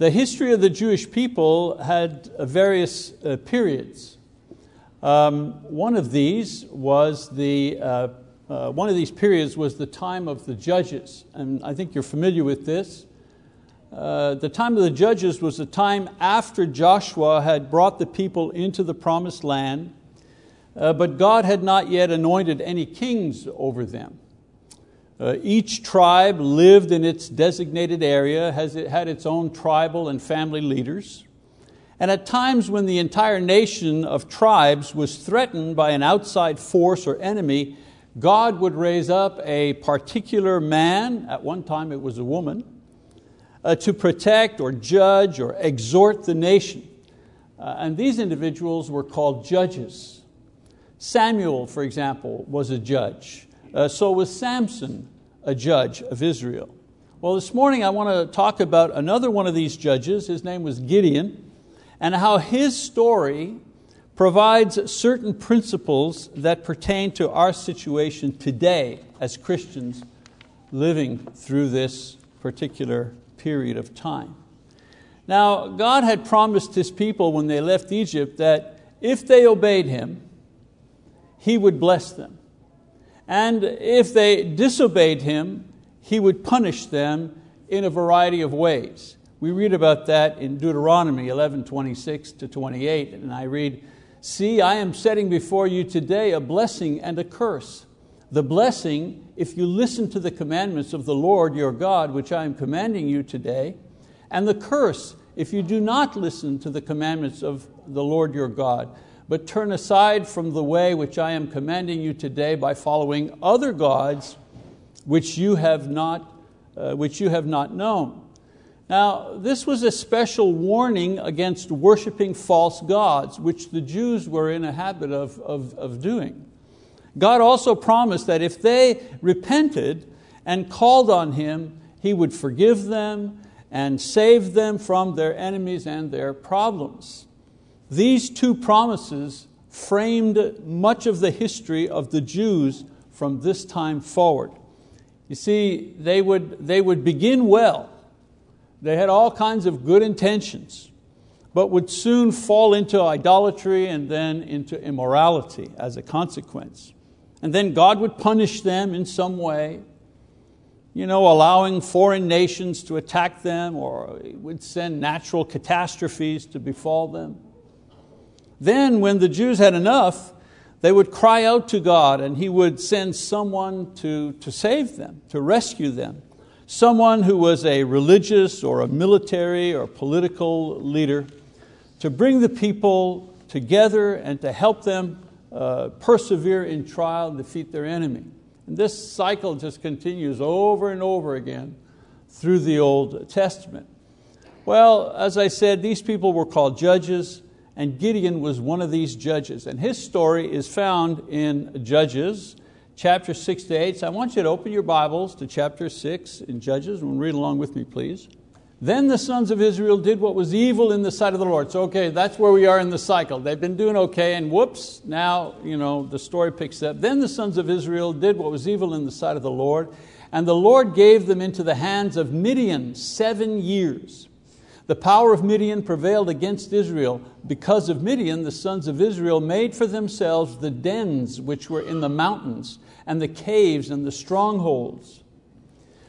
the history of the Jewish people had uh, various uh, periods. Um, one of these was the uh, uh, one of these periods was the time of the judges, and I think you're familiar with this. Uh, the time of the judges was the time after Joshua had brought the people into the promised land, uh, but God had not yet anointed any kings over them. Uh, each tribe lived in its designated area, has, it had its own tribal and family leaders. And at times when the entire nation of tribes was threatened by an outside force or enemy, God would raise up a particular man, at one time it was a woman, uh, to protect or judge or exhort the nation. Uh, and these individuals were called judges. Samuel, for example, was a judge. Uh, so was Samson a judge of Israel. Well, this morning I want to talk about another one of these judges. His name was Gideon, and how his story provides certain principles that pertain to our situation today as Christians living through this particular period of time. Now, God had promised His people when they left Egypt that if they obeyed Him, He would bless them. And if they disobeyed him, he would punish them in a variety of ways. We read about that in Deuteronomy 11 26 to 28, and I read, See, I am setting before you today a blessing and a curse. The blessing, if you listen to the commandments of the Lord your God, which I am commanding you today, and the curse, if you do not listen to the commandments of the Lord your God but turn aside from the way which I am commanding you today by following other gods which you have not, uh, which you have not known. Now, this was a special warning against worshiping false gods, which the Jews were in a habit of, of, of doing. God also promised that if they repented and called on Him, He would forgive them and save them from their enemies and their problems. These two promises framed much of the history of the Jews from this time forward. You see, they would, they would begin well. They had all kinds of good intentions, but would soon fall into idolatry and then into immorality as a consequence. And then God would punish them in some way, you know, allowing foreign nations to attack them or would send natural catastrophes to befall them. Then, when the Jews had enough, they would cry out to God and He would send someone to, to save them, to rescue them. Someone who was a religious or a military or political leader to bring the people together and to help them uh, persevere in trial and defeat their enemy. And this cycle just continues over and over again through the Old Testament. Well, as I said, these people were called judges and Gideon was one of these judges. And his story is found in Judges chapter 6 to 8. So I want you to open your Bibles to chapter 6 in Judges and read along with me, please. Then the sons of Israel did what was evil in the sight of the Lord. So, okay, that's where we are in the cycle. They've been doing okay, and whoops, now you know, the story picks up. Then the sons of Israel did what was evil in the sight of the Lord, and the Lord gave them into the hands of Midian seven years. The power of Midian prevailed against Israel. Because of Midian, the sons of Israel made for themselves the dens which were in the mountains, and the caves and the strongholds.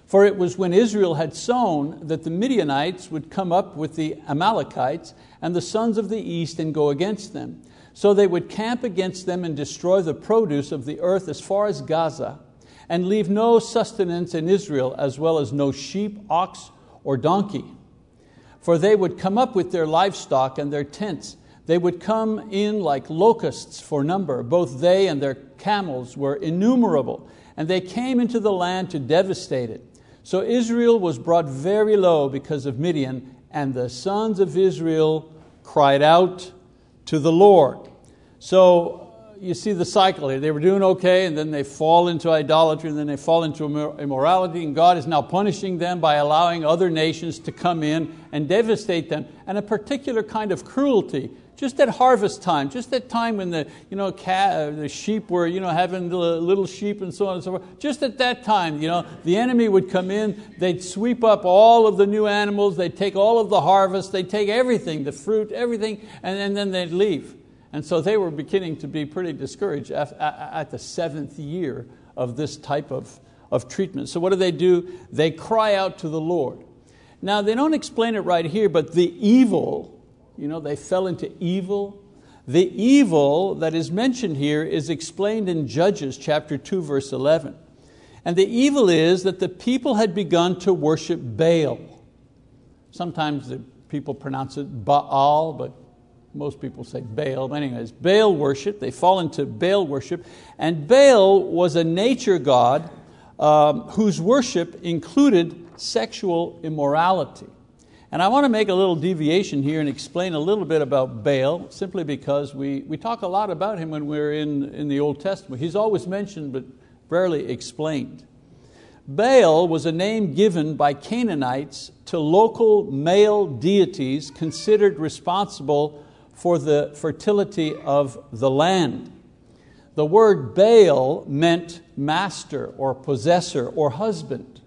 For it was when Israel had sown that the Midianites would come up with the Amalekites and the sons of the east and go against them. So they would camp against them and destroy the produce of the earth as far as Gaza, and leave no sustenance in Israel, as well as no sheep, ox, or donkey for they would come up with their livestock and their tents. They would come in like locusts for number. Both they and their camels were innumerable, and they came into the land to devastate it. So Israel was brought very low because of Midian, and the sons of Israel cried out to the Lord. So you see the cycle here. They were doing okay, and then they fall into idolatry, and then they fall into immorality, and God is now punishing them by allowing other nations to come in and devastate them, and a particular kind of cruelty. Just at harvest time, just at time when the, you know, the sheep were you know, having the little sheep and so on and so forth, just at that time, you know, the enemy would come in, they'd sweep up all of the new animals, they'd take all of the harvest, they'd take everything, the fruit, everything, and, and then they'd leave. And so they were beginning to be pretty discouraged at the seventh year of this type of, of treatment. So what do they do? They cry out to the Lord. Now they don't explain it right here, but the evil, you know, they fell into evil. The evil that is mentioned here is explained in Judges chapter 2, verse 11. And the evil is that the people had begun to worship Baal. Sometimes the people pronounce it Baal, but most people say Baal, but anyways, Baal worship, they fall into Baal worship. And Baal was a nature god um, whose worship included sexual immorality. And I want to make a little deviation here and explain a little bit about Baal, simply because we, we talk a lot about him when we're in, in the Old Testament. He's always mentioned, but rarely explained. Baal was a name given by Canaanites to local male deities considered responsible for the fertility of the land. The word Baal meant master or possessor or husband.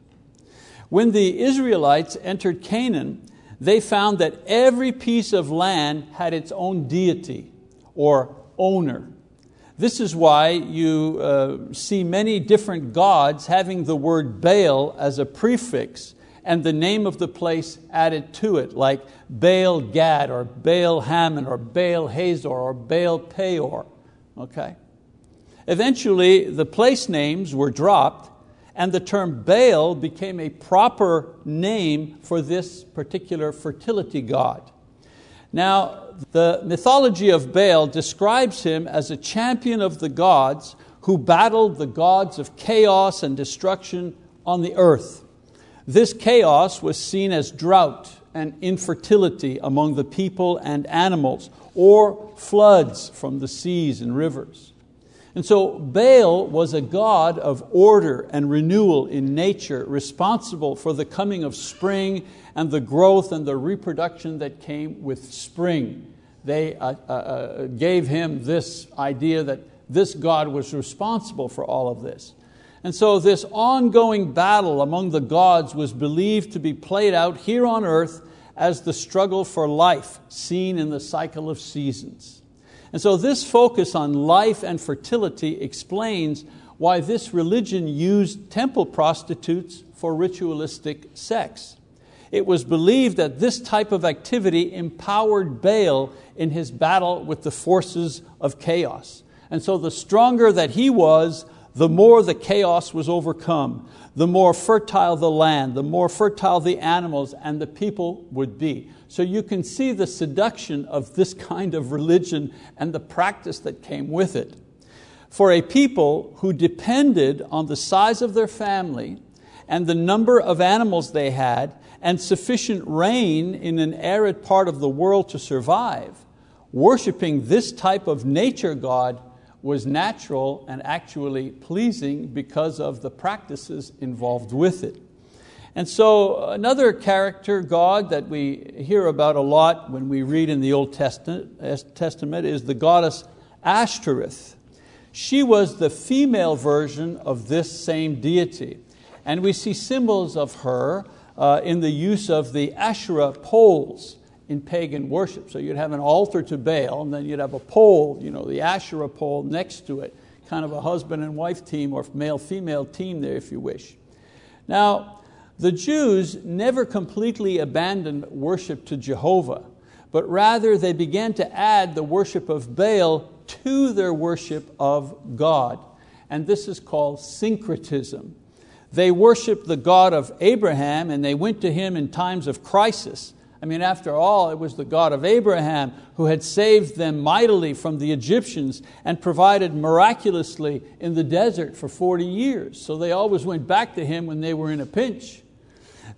When the Israelites entered Canaan, they found that every piece of land had its own deity or owner. This is why you uh, see many different gods having the word Baal as a prefix and the name of the place added to it, like Baal Gad or Baal Hammon or Baal Hazor or Baal Peor. Okay? Eventually, the place names were dropped, and the term Baal became a proper name for this particular fertility god. Now, the mythology of Baal describes him as a champion of the gods who battled the gods of chaos and destruction on the earth. This chaos was seen as drought and infertility among the people and animals, or floods from the seas and rivers. And so Baal was a god of order and renewal in nature, responsible for the coming of spring and the growth and the reproduction that came with spring. They uh, uh, uh gave him this idea that this God was responsible for all of this. And so this ongoing battle among the gods was believed to be played out here on earth as the struggle for life seen in the cycle of seasons. And so this focus on life and fertility explains why this religion used temple prostitutes for ritualistic sex. It was believed that this type of activity empowered Baal in his battle with the forces of chaos. And so the stronger that he was, the more the chaos was overcome, the more fertile the land, the more fertile the animals and the people would be. So you can see the seduction of this kind of religion and the practice that came with it. For a people who depended on the size of their family and the number of animals they had and sufficient rain in an arid part of the world to survive, worshiping this type of nature God was natural and actually pleasing because of the practices involved with it. And so, another character, God, that we hear about a lot when we read in the Old Testament, is the goddess Ashtoreth. She was the female version of this same deity. And we see symbols of her uh, in the use of the Asherah poles in pagan worship. So you'd have an altar to Baal, and then you'd have a pole, you know, the Asherah pole next to it, kind of a husband and wife team or male female team there, if you wish. Now, the Jews never completely abandoned worship to Jehovah, but rather they began to add the worship of Baal to their worship of God. And this is called syncretism. They worshiped the God of Abraham and they went to him in times of crisis I mean, after all, it was the God of Abraham who had saved them mightily from the Egyptians and provided miraculously in the desert for 40 years. So they always went back to Him when they were in a pinch.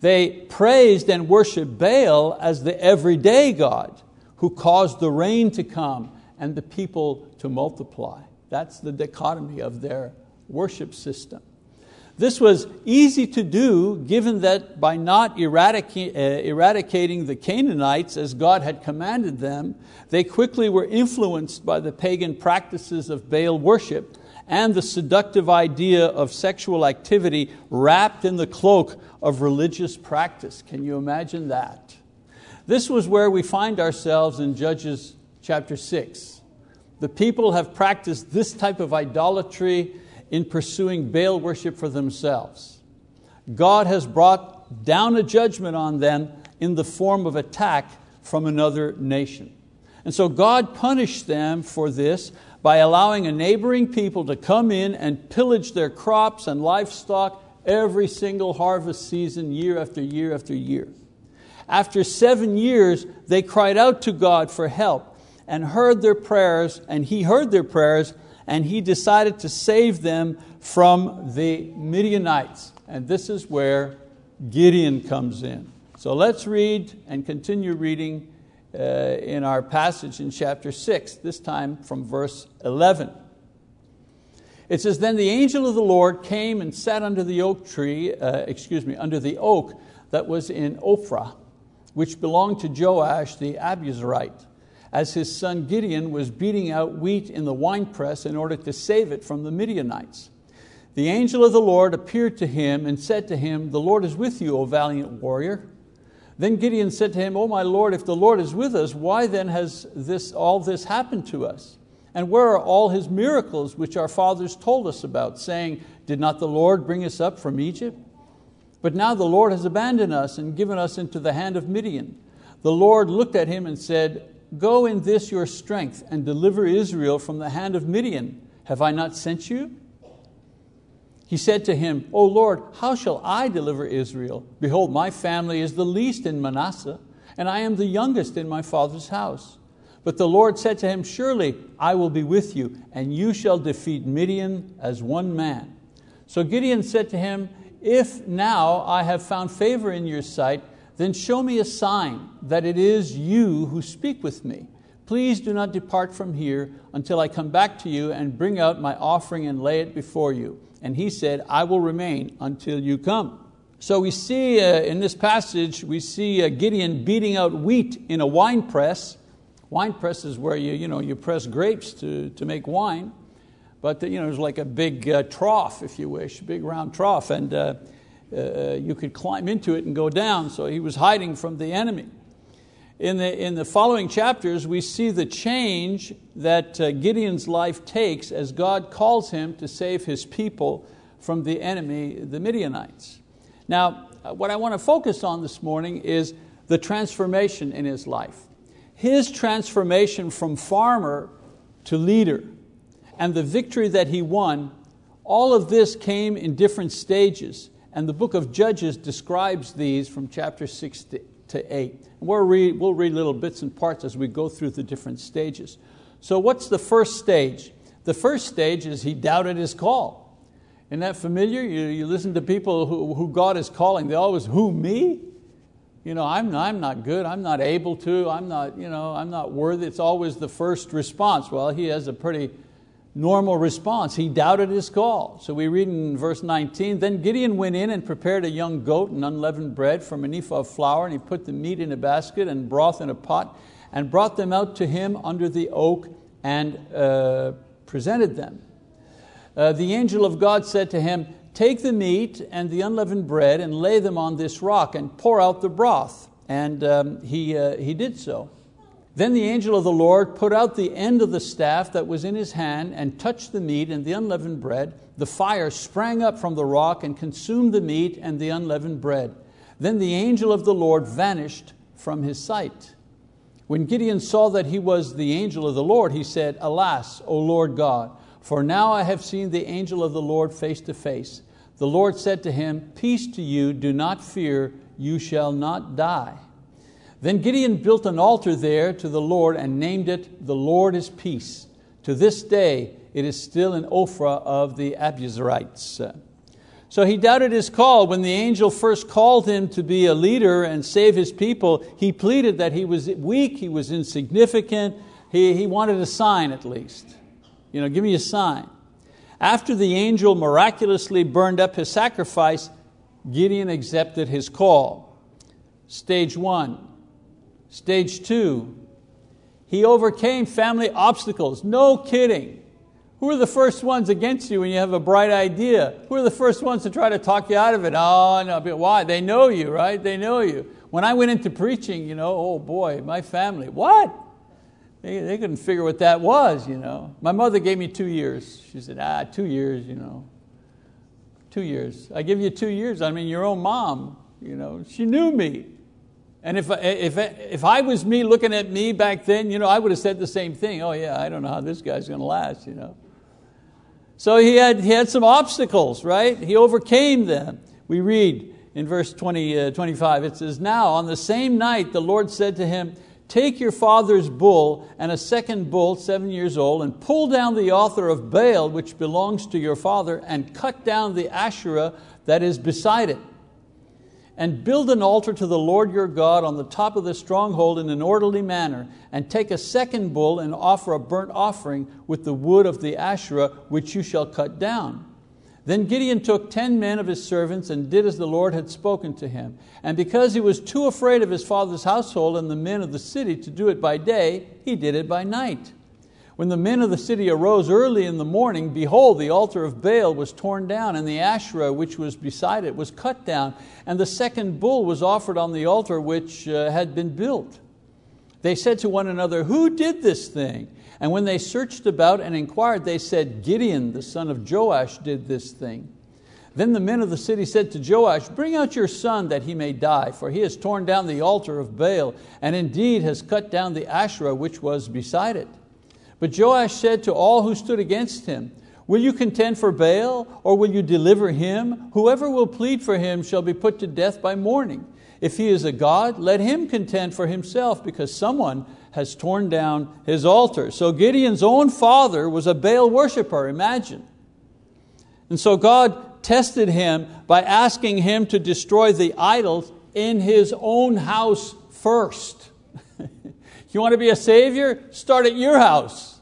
They praised and worshiped Baal as the everyday God who caused the rain to come and the people to multiply. That's the dichotomy of their worship system. This was easy to do given that by not eradicating, uh, eradicating the Canaanites as God had commanded them, they quickly were influenced by the pagan practices of Baal worship and the seductive idea of sexual activity wrapped in the cloak of religious practice. Can you imagine that? This was where we find ourselves in Judges chapter 6. The people have practiced this type of idolatry in pursuing Baal worship for themselves. God has brought down a judgment on them in the form of attack from another nation. And so God punished them for this by allowing a neighboring people to come in and pillage their crops and livestock every single harvest season, year after year after year. After seven years, they cried out to God for help and heard their prayers, and He heard their prayers and he decided to save them from the Midianites. And this is where Gideon comes in. So let's read and continue reading uh, in our passage in chapter 6, this time from verse 11. It says, Then the angel of the Lord came and sat under the oak tree, uh, excuse me, under the oak that was in Ophrah, which belonged to Joash the Abiezrite as his son Gideon was beating out wheat in the winepress in order to save it from the Midianites. The angel of the Lord appeared to him and said to him, The Lord is with you, O valiant warrior. Then Gideon said to him, O my Lord, if the Lord is with us, why then has this, all this happened to us? And where are all his miracles which our fathers told us about, saying, Did not the Lord bring us up from Egypt? But now the Lord has abandoned us and given us into the hand of Midian. The Lord looked at him and said, Go in this your strength and deliver Israel from the hand of Midian. Have I not sent you? He said to him, O Lord, how shall I deliver Israel? Behold, my family is the least in Manasseh, and I am the youngest in my father's house. But the Lord said to him, Surely I will be with you, and you shall defeat Midian as one man. So Gideon said to him, If now I have found favor in your sight, then show me a sign that it is you who speak with me. Please do not depart from here until I come back to you and bring out my offering and lay it before you. And he said, I will remain until you come. So we see uh, in this passage, we see uh, Gideon beating out wheat in a wine press. Wine press is where you, you, know, you press grapes to, to make wine. But you know, it's like a big uh, trough, if you wish, big round trough. And uh, uh, you could climb into it and go down, so he was hiding from the enemy. In the, in the following chapters, we see the change that uh, Gideon's life takes as God calls him to save his people from the enemy, the Midianites. Now, uh, what I want to focus on this morning is the transformation in his life. His transformation from farmer to leader and the victory that he won, all of this came in different stages. And the book of Judges describes these from chapter 6 to 8. And we'll read, we'll read little bits and parts as we go through the different stages. So, what's the first stage? The first stage is he doubted his call. Isn't that familiar? You, you listen to people who, who God is calling, they always, who, me? You know, I'm, I'm not good, I'm not able to, I'm not, you know, I'm not worthy. It's always the first response. Well, he has a pretty normal response. He doubted his call. So we read in verse 19, Then Gideon went in and prepared a young goat and unleavened bread from an ephah of flour, and he put the meat in a basket and broth in a pot, and brought them out to him under the oak and uh, presented them. Uh, the angel of God said to him, Take the meat and the unleavened bread and lay them on this rock and pour out the broth. And um, he, uh, he did so. Then the angel of the Lord put out the end of the staff that was in his hand and touched the meat and the unleavened bread. The fire sprang up from the rock and consumed the meat and the unleavened bread. Then the angel of the Lord vanished from his sight. When Gideon saw that he was the angel of the Lord, he said, Alas, O Lord God, for now I have seen the angel of the Lord face to face. The Lord said to him, Peace to you, do not fear, you shall not die. Then Gideon built an altar there to the Lord and named it, The Lord is Peace. To this day, it is still in Ophrah of the Abiezrites. So he doubted his call. When the angel first called him to be a leader and save his people, he pleaded that he was weak, he was insignificant, he, he wanted a sign at least. You know, give me a sign. After the angel miraculously burned up his sacrifice, Gideon accepted his call. Stage one. Stage two, he overcame family obstacles. No kidding. Who are the first ones against you when you have a bright idea? Who are the first ones to try to talk you out of it? Oh, no, why? They know you, right? They know you. When I went into preaching, you know, oh boy, my family, what? They, they couldn't figure what that was, you know. My mother gave me two years. She said, ah, two years, you know. Two years. I give you two years. I mean, your own mom, you know, she knew me. And if, if, if I was me looking at me back then, you know, I would have said the same thing. Oh yeah, I don't know how this guy's going to last. You know. So he had, he had some obstacles, right? He overcame them. We read in verse 20, uh, 25, it says, Now on the same night the Lord said to him, Take your father's bull and a second bull, seven years old, and pull down the altar of Baal, which belongs to your father, and cut down the Asherah that is beside it and build an altar to the Lord your God on the top of the stronghold in an orderly manner, and take a second bull and offer a burnt offering with the wood of the Asherah, which you shall cut down. Then Gideon took ten men of his servants and did as the Lord had spoken to him. And because he was too afraid of his father's household and the men of the city to do it by day, he did it by night. When the men of the city arose early in the morning, behold, the altar of Baal was torn down, and the Asherah which was beside it was cut down, and the second bull was offered on the altar which uh, had been built. They said to one another, Who did this thing? And when they searched about and inquired, they said, Gideon, the son of Joash, did this thing. Then the men of the city said to Joash, Bring out your son that he may die, for he has torn down the altar of Baal, and indeed has cut down the Asherah which was beside it. But Joash said to all who stood against him, Will you contend for Baal, or will you deliver him? Whoever will plead for him shall be put to death by morning. If he is a God, let him contend for himself, because someone has torn down his altar. So Gideon's own father was a Baal worshiper, imagine. And so God tested him by asking him to destroy the idols in his own house first. You want to be a savior? Start at your house.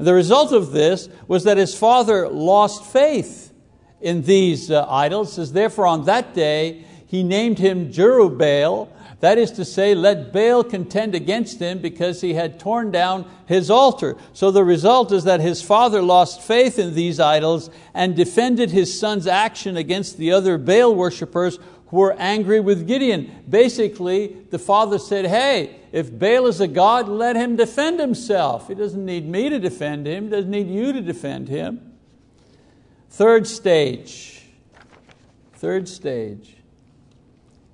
The result of this was that his father lost faith in these uh, idols, says therefore on that day he named him Jerubbaal, that is to say, let Baal contend against him because he had torn down his altar. So the result is that his father lost faith in these idols and defended his son's action against the other Baal worshippers were angry with Gideon. Basically, the father said, Hey, if Baal is a God, let him defend himself. He doesn't need me to defend him, doesn't need you to defend him. Third stage. Third stage.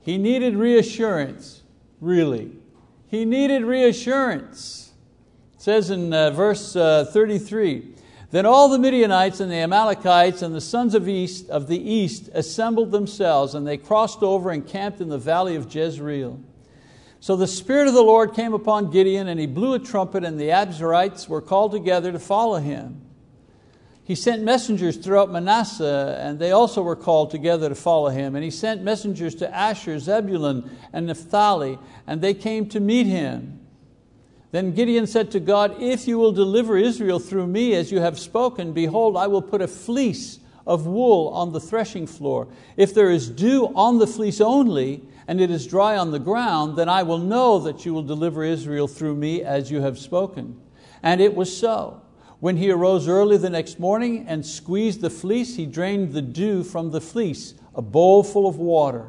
He needed reassurance, really. He needed reassurance. It says in uh, verse uh, 33 then all the Midianites and the Amalekites and the sons of, east, of the east assembled themselves, and they crossed over and camped in the valley of Jezreel. So the Spirit of the Lord came upon Gideon, and he blew a trumpet, and the Abiezrites were called together to follow him. He sent messengers throughout Manasseh, and they also were called together to follow him. And he sent messengers to Asher, Zebulun, and Naphtali, and they came to meet him. Then Gideon said to God, If you will deliver Israel through me as you have spoken, behold, I will put a fleece of wool on the threshing floor. If there is dew on the fleece only, and it is dry on the ground, then I will know that you will deliver Israel through me as you have spoken. And it was so. When he arose early the next morning and squeezed the fleece, he drained the dew from the fleece, a bowl full of water.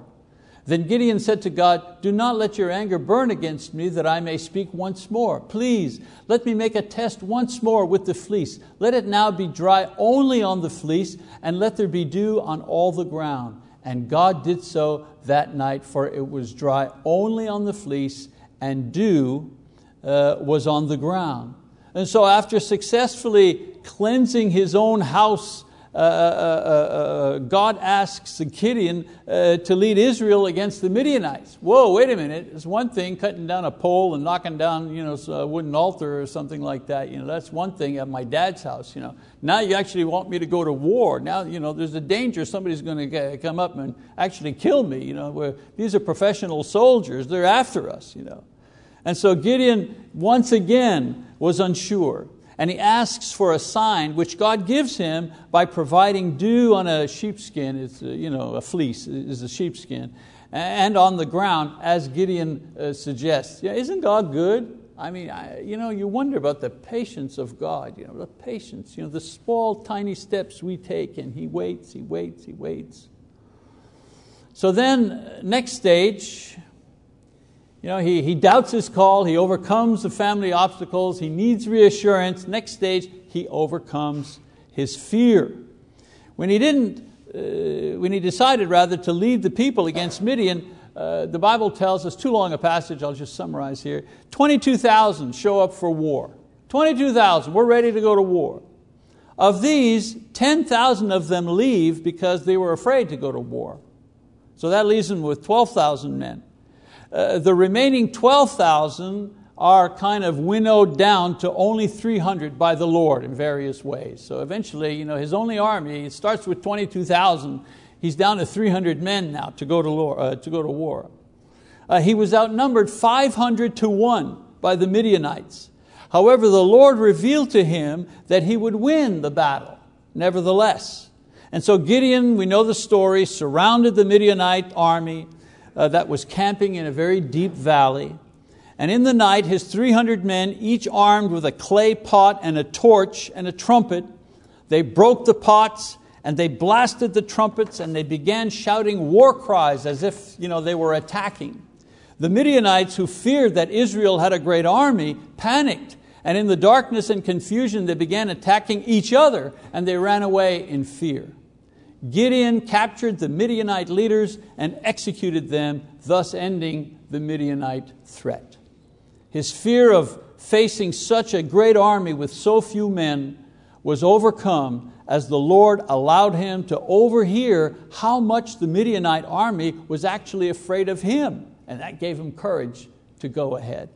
Then Gideon said to God, Do not let your anger burn against me that I may speak once more. Please, let me make a test once more with the fleece. Let it now be dry only on the fleece, and let there be dew on all the ground. And God did so that night, for it was dry only on the fleece, and dew uh, was on the ground. And so, after successfully cleansing his own house uh uh, uh, God asks Gideon to lead Israel against the Midianites. Whoa, wait a minute. It's one thing cutting down a pole and knocking down you know, a wooden altar or something like that. You know, that's one thing at my dad's house. You know. Now you actually want me to go to war. Now you know, there's a danger somebody's going to come up and actually kill me. You know, these are professional soldiers. They're after us. You know. And so Gideon once again was unsure. And he asks for a sign, which God gives him by providing dew on a sheepskin, it's a, you know, a fleece is a sheepskin, and on the ground, as Gideon uh, suggests. Yeah, isn't God good? I mean, I, you, know, you wonder about the patience of God, you know, the patience, you know, the small, tiny steps we take, and He waits, He waits, He waits. So then, next stage, you know, he, he doubts his call, he overcomes the family obstacles, he needs reassurance. Next stage, he overcomes his fear. When he didn't, uh, when he decided rather to lead the people against Midian, uh, the Bible tells us, too long a passage, I'll just summarize here. 22,000 show up for war. 22,000, we're ready to go to war. Of these, 10,000 of them leave because they were afraid to go to war. So that leaves them with 12,000 men. Uh, the remaining 12,000 are kind of winnowed down to only 300 by the Lord in various ways. So eventually, you know, his only army, it starts with 22,000, he's down to 300 men now to go to, war. Uh, to, go to war. Uh, he was outnumbered 500 to 1 by the Midianites. However, the Lord revealed to him that he would win the battle, nevertheless. And so Gideon, we know the story, surrounded the Midianite army uh, that was camping in a very deep valley. And in the night, his 300 men, each armed with a clay pot and a torch and a trumpet, they broke the pots and they blasted the trumpets and they began shouting war cries as if you know, they were attacking. The Midianites, who feared that Israel had a great army, panicked, and in the darkness and confusion, they began attacking each other and they ran away in fear. Gideon captured the Midianite leaders and executed them, thus ending the Midianite threat. His fear of facing such a great army with so few men was overcome as the Lord allowed him to overhear how much the Midianite army was actually afraid of him, and that gave him courage to go ahead.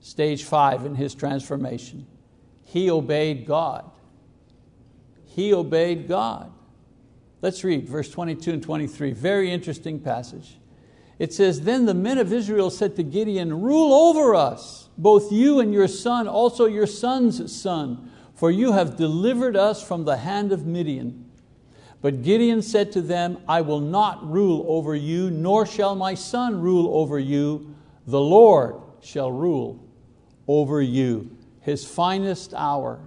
Stage five in his transformation. He obeyed God. He obeyed God. Let's read verse 22 and 23, very interesting passage. It says, Then the men of Israel said to Gideon, Rule over us, both you and your son, also your son's son, for you have delivered us from the hand of Midian. But Gideon said to them, I will not rule over you, nor shall my son rule over you. The Lord shall rule over you. His finest hour,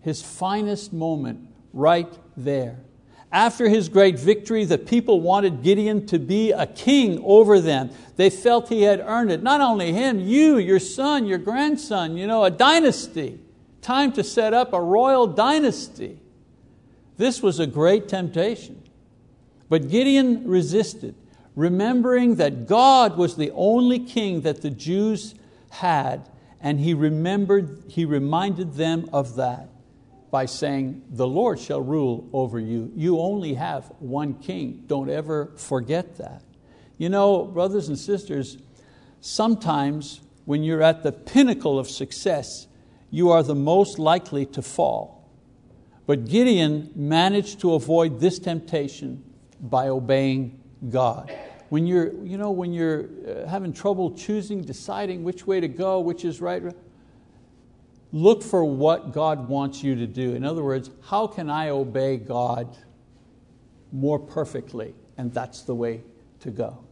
his finest moment, right there. After his great victory, the people wanted Gideon to be a king over them. They felt he had earned it. Not only him, you, your son, your grandson, you know, a dynasty. Time to set up a royal dynasty. This was a great temptation. But Gideon resisted, remembering that God was the only king that the Jews had, and he remembered, he reminded them of that by saying, The Lord shall rule over you. You only have one king. Don't ever forget that. You know, brothers and sisters, sometimes when you're at the pinnacle of success, you are the most likely to fall. But Gideon managed to avoid this temptation by obeying God. When you're, you know, when you're uh, having trouble choosing, deciding which way to go, which is right, Look for what God wants you to do. In other words, how can I obey God more perfectly? And that's the way to go.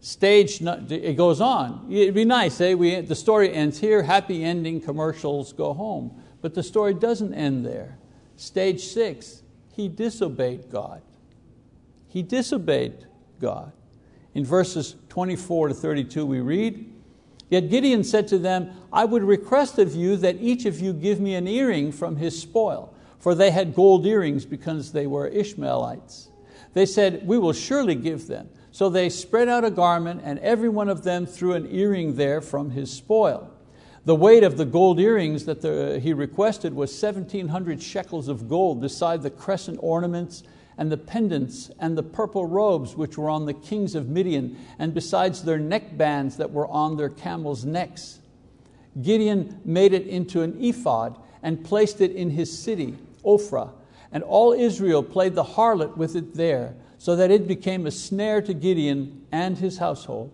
Stage, it goes on. It'd be nice, eh? we, the story ends here, happy ending, commercials, go home. But the story doesn't end there. Stage six, he disobeyed God. He disobeyed God. In verses 24 to 32, we read, Yet Gideon said to them, I would request of you that each of you give me an earring from his spoil, for they had gold earrings because they were Ishmaelites. They said, We will surely give them. So they spread out a garment, and every one of them threw an earring there from his spoil. The weight of the gold earrings that the, he requested was 1,700 shekels of gold, beside the crescent ornaments and the pendants and the purple robes which were on the kings of Midian, and besides their neck bands that were on their camels' necks. Gideon made it into an ephod and placed it in his city, Ophrah, and all Israel played the harlot with it there, so that it became a snare to Gideon and his household.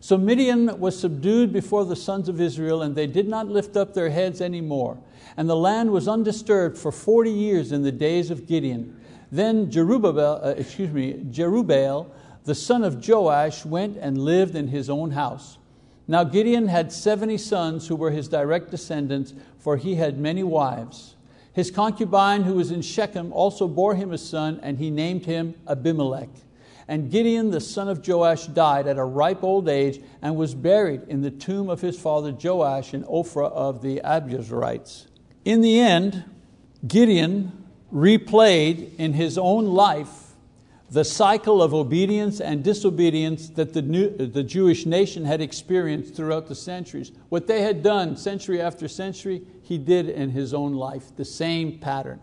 So Midian was subdued before the sons of Israel, and they did not lift up their heads any more. And the land was undisturbed for 40 years in the days of Gideon. Then Jerubbaal, uh, excuse me, Jerubbaal, the son of Joash, went and lived in his own house. Now Gideon had 70 sons who were his direct descendants, for he had many wives. His concubine, who was in Shechem, also bore him a son, and he named him Abimelech. And Gideon, the son of Joash, died at a ripe old age and was buried in the tomb of his father Joash in Ophrah of the Abiezrites. In the end, Gideon replayed in his own life the cycle of obedience and disobedience that the, new, the Jewish nation had experienced throughout the centuries. What they had done century after century, he did in his own life, the same pattern.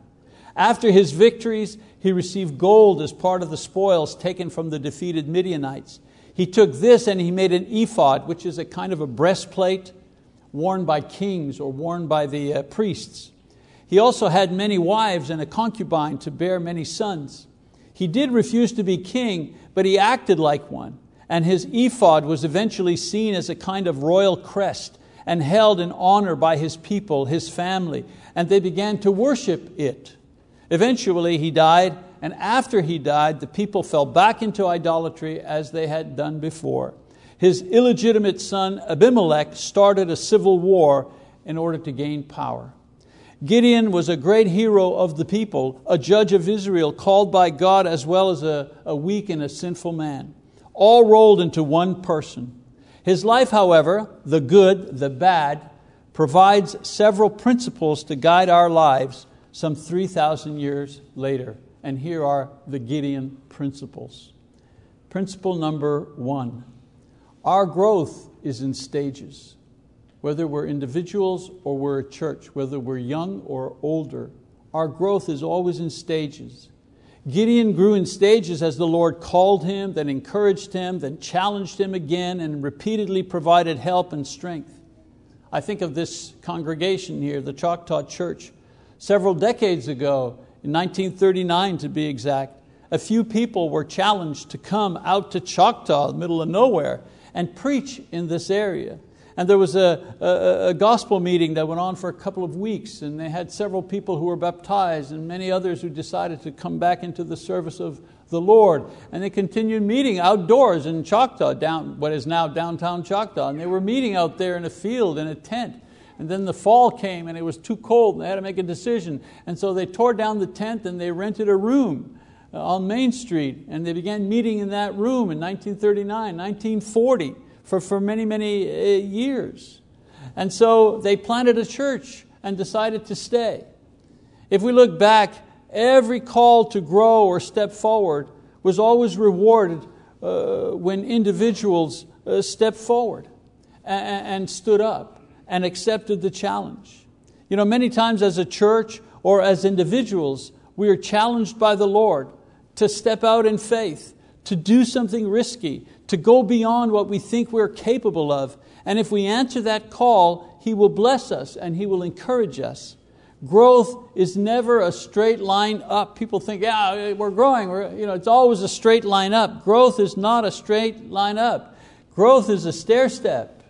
After his victories, he received gold as part of the spoils taken from the defeated Midianites. He took this and he made an ephod, which is a kind of a breastplate worn by kings or worn by the uh, priests. He also had many wives and a concubine to bear many sons. He did refuse to be king, but he acted like one. And his ephod was eventually seen as a kind of royal crest and held in honor by his people, his family, and they began to worship it. Eventually, he died, and after he died, the people fell back into idolatry as they had done before. His illegitimate son Abimelech started a civil war in order to gain power. Gideon was a great hero of the people, a judge of Israel, called by God as well as a, a weak and a sinful man, all rolled into one person. His life, however, the good, the bad, provides several principles to guide our lives some 3,000 years later. And here are the Gideon principles. Principle number one our growth is in stages whether we're individuals or we're a church, whether we're young or older, our growth is always in stages. Gideon grew in stages as the Lord called him, then encouraged him, then challenged him again, and repeatedly provided help and strength. I think of this congregation here, the Choctaw Church. Several decades ago, in 1939 to be exact, a few people were challenged to come out to Choctaw, the middle of nowhere, and preach in this area. And there was a, a, a, gospel meeting that went on for a couple of weeks, and they had several people who were baptized, and many others who decided to come back into the service of the Lord. And they continued meeting outdoors in Choctaw, down, what is now downtown Choctaw. And they were meeting out there in a field, in a tent. And then the fall came, and it was too cold, and they had to make a decision. And so they tore down the tent and they rented a room uh, on Main Street, and they began meeting in that room in 1939, 1940 for, for many, many uh, years. And so they planted a church and decided to stay. If we look back, every call to grow or step forward was always rewarded uh, when individuals uh, stepped forward and, and stood up and accepted the challenge. You know, many times as a church or as individuals, we are challenged by the Lord to step out in faith, to do something risky, to go beyond what we think we're capable of. And if we answer that call, He will bless us and He will encourage us. Growth is never a straight line up. People think, yeah, we're growing. We're, you know, it's always a straight line up. Growth is not a straight line up. Growth is a stair step.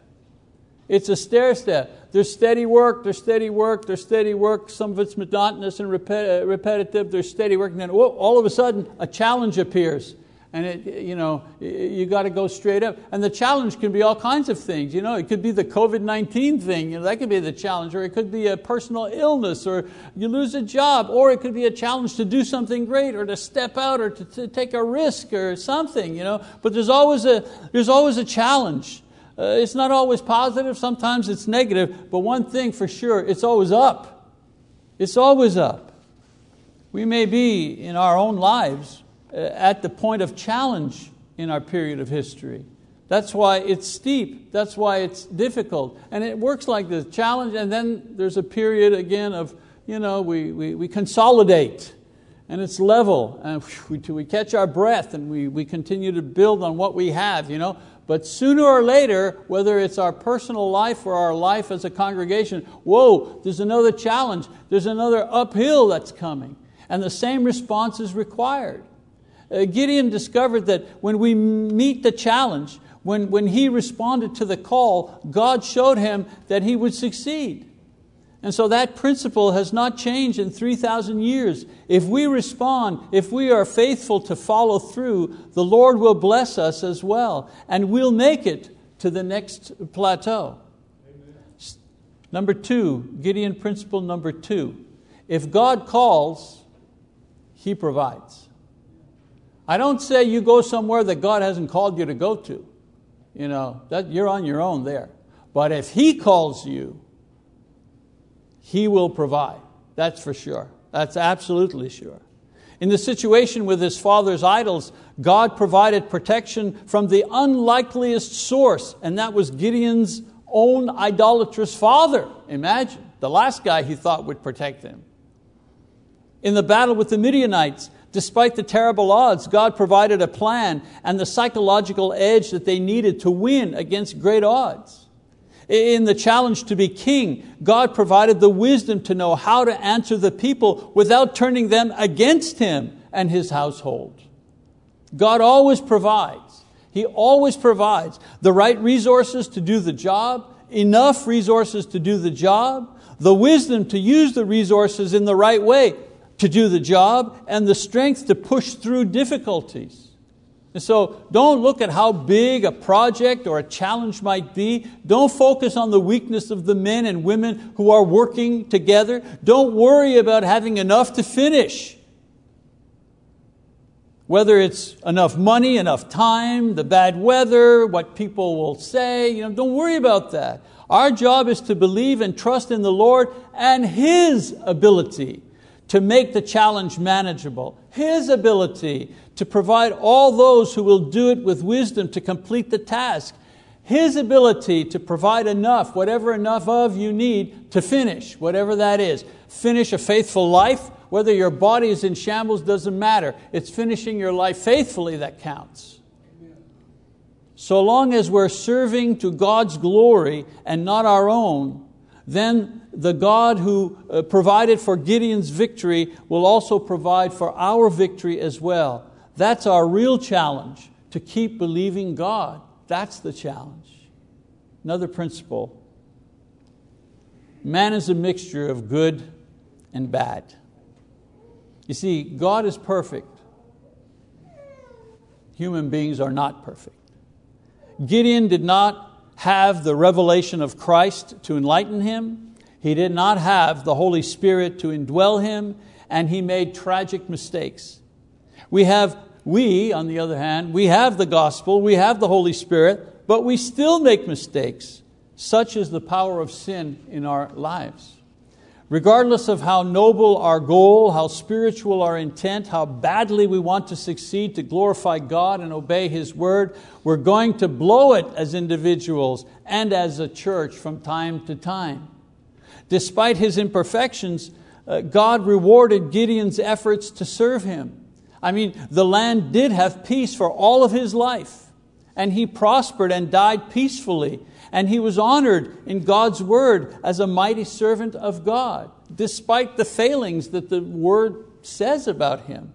It's a stair step. There's steady work, there's steady work, there's steady work. Some of it's monotonous and repetitive. There's steady work. And then whoa, all of a sudden, a challenge appears and it, you know, you got to go straight up. And the challenge can be all kinds of things. You know, it could be the COVID-19 thing, you know, that could be the challenge, or it could be a personal illness, or you lose a job, or it could be a challenge to do something great, or to step out, or to, to take a risk, or something. You know, but there's always a there's always a challenge. Uh, it's not always positive. Sometimes it's negative. But one thing for sure, it's always up. It's always up. We may be in our own lives Uh, at the point of challenge in our period of history. That's why it's steep, that's why it's difficult. And it works like this challenge, and then there's a period again of, you know, we, we, we consolidate and it's level, and we, we catch our breath and we, we continue to build on what we have. You know? But sooner or later, whether it's our personal life or our life as a congregation, whoa, there's another challenge, there's another uphill that's coming. And the same response is required. Uh, Gideon discovered that when we meet the challenge, when, when he responded to the call, God showed him that he would succeed. And so that principle has not changed in 3,000 years. If we respond, if we are faithful to follow through, the Lord will bless us as well, and we'll make it to the next plateau. Amen. Number two, Gideon principle number two. If God calls, He provides. I don't say you go somewhere that God hasn't called you to go to. You know, that you're on your own there. But if He calls you, he will provide. That's for sure. That's absolutely sure. In the situation with his father's idols, God provided protection from the unlikeliest source, and that was Gideon's own idolatrous father. Imagine, the last guy he thought would protect him. In the battle with the Midianites, despite the terrible odds, God provided a plan and the psychological edge that they needed to win against great odds. In the challenge to be king, God provided the wisdom to know how to answer the people without turning them against him and his household. God always provides. He always provides the right resources to do the job, enough resources to do the job, the wisdom to use the resources in the right way to do the job, and the strength to push through difficulties. And so don't look at how big a project or a challenge might be. Don't focus on the weakness of the men and women who are working together. Don't worry about having enough to finish. Whether it's enough money, enough time, the bad weather, what people will say, you know, don't worry about that. Our job is to believe and trust in the Lord and His ability to make the challenge manageable, His ability to provide all those who will do it with wisdom to complete the task, His ability to provide enough, whatever enough of you need, to finish, whatever that is. Finish a faithful life, whether your body is in shambles doesn't matter. It's finishing your life faithfully that counts. So long as we're serving to God's glory and not our own, then the God who uh, provided for Gideon's victory will also provide for our victory as well. That's our real challenge, to keep believing God. That's the challenge. Another principle man is a mixture of good and bad. You see, God is perfect, human beings are not perfect. Gideon did not have the revelation of Christ to enlighten him. He did not have the Holy Spirit to indwell him, and he made tragic mistakes. We have, we, on the other hand, we have the gospel, we have the Holy Spirit, but we still make mistakes. Such is the power of sin in our lives. Regardless of how noble our goal, how spiritual our intent, how badly we want to succeed to glorify God and obey His word, we're going to blow it as individuals and as a church from time to time. Despite his imperfections, uh, God rewarded Gideon's efforts to serve him. I mean, the land did have peace for all of his life, and he prospered and died peacefully, and he was honored in God's word as a mighty servant of God, despite the failings that the word says about him.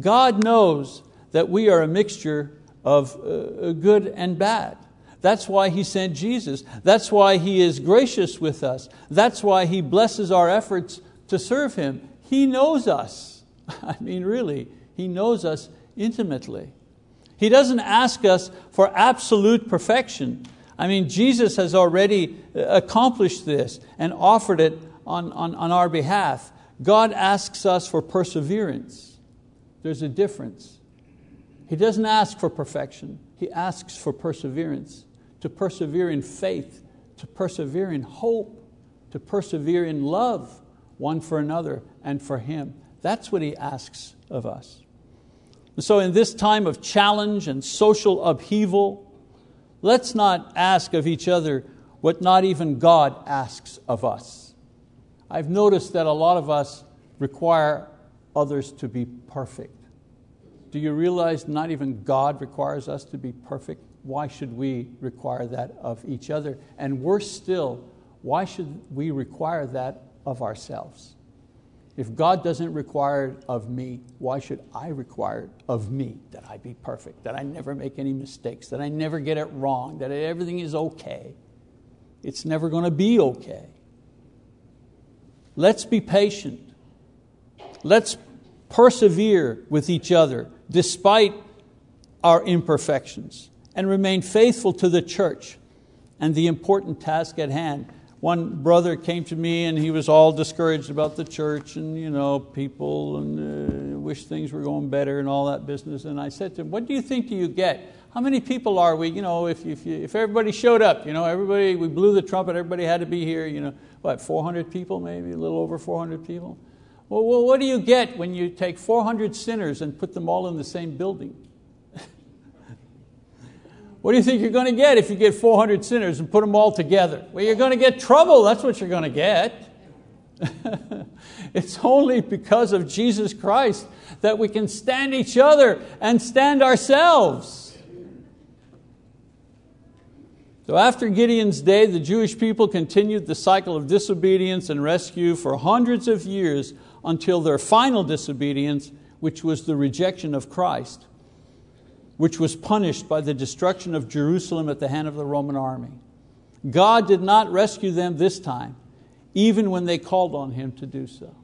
God knows that we are a mixture of uh, good and bad. That's why He sent Jesus. That's why He is gracious with us. That's why He blesses our efforts to serve Him. He knows us. I mean, really, He knows us intimately. He doesn't ask us for absolute perfection. I mean, Jesus has already uh, accomplished this and offered it on, on, on our behalf. God asks us for perseverance. There's a difference. He doesn't ask for perfection, He asks for perseverance to persevere in faith, to persevere in hope, to persevere in love one for another and for Him. That's what He asks of us. And so, in this time of challenge and social upheaval, let's not ask of each other what not even God asks of us. I've noticed that a lot of us require others to be perfect. Do you realize not even God requires us to be perfect? Why should we require that of each other? And worse still, why should we require that of ourselves? If God doesn't require it of me, why should I require it of me that I be perfect, that I never make any mistakes, that I never get it wrong, that everything is okay? It's never going to be okay. Let's be patient. Let's persevere with each other despite our imperfections and remain faithful to the church and the important task at hand. One brother came to me and he was all discouraged about the church and you know, people and uh, wish things were going better and all that business. And I said to him, What do you think do you get? How many people are we? You know, if, if, if everybody showed up, you know, everybody, we blew the trumpet, everybody had to be here, you know, what, 400 people maybe, a little over 400 people? Well, well what do you get when you take 400 sinners and put them all in the same building? What do you think you're going to get if you get 400 sinners and put them all together? Well, you're going to get trouble. That's what you're going to get. it's only because of Jesus Christ that we can stand each other and stand ourselves. So, after Gideon's day, the Jewish people continued the cycle of disobedience and rescue for hundreds of years until their final disobedience, which was the rejection of Christ which was punished by the destruction of Jerusalem at the hand of the Roman army. God did not rescue them this time, even when they called on Him to do so.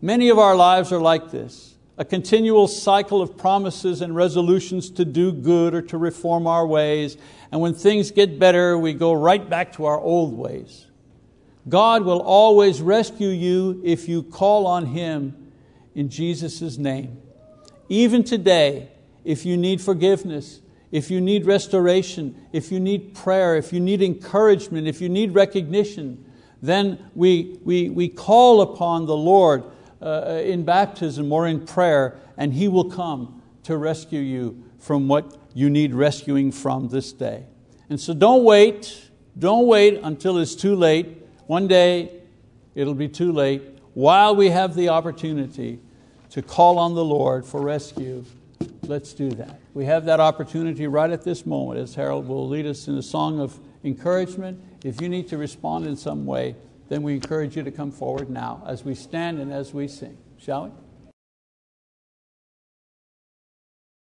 Many of our lives are like this a continual cycle of promises and resolutions to do good or to reform our ways, and when things get better, we go right back to our old ways. God will always rescue you if you call on Him in Jesus' name. Even today, if you need forgiveness, if you need restoration, if you need prayer, if you need encouragement, if you need recognition, then we, we, we call upon the Lord uh, in baptism or in prayer, and He will come to rescue you from what you need rescuing from this day. And so don't wait, don't wait until it's too late. One day it'll be too late while we have the opportunity to call on the Lord for rescue let's do that. We have that opportunity right at this moment as Harold will lead us in a song of encouragement. If you need to respond in some way, then we encourage you to come forward now as we stand and as we sing. Shall we?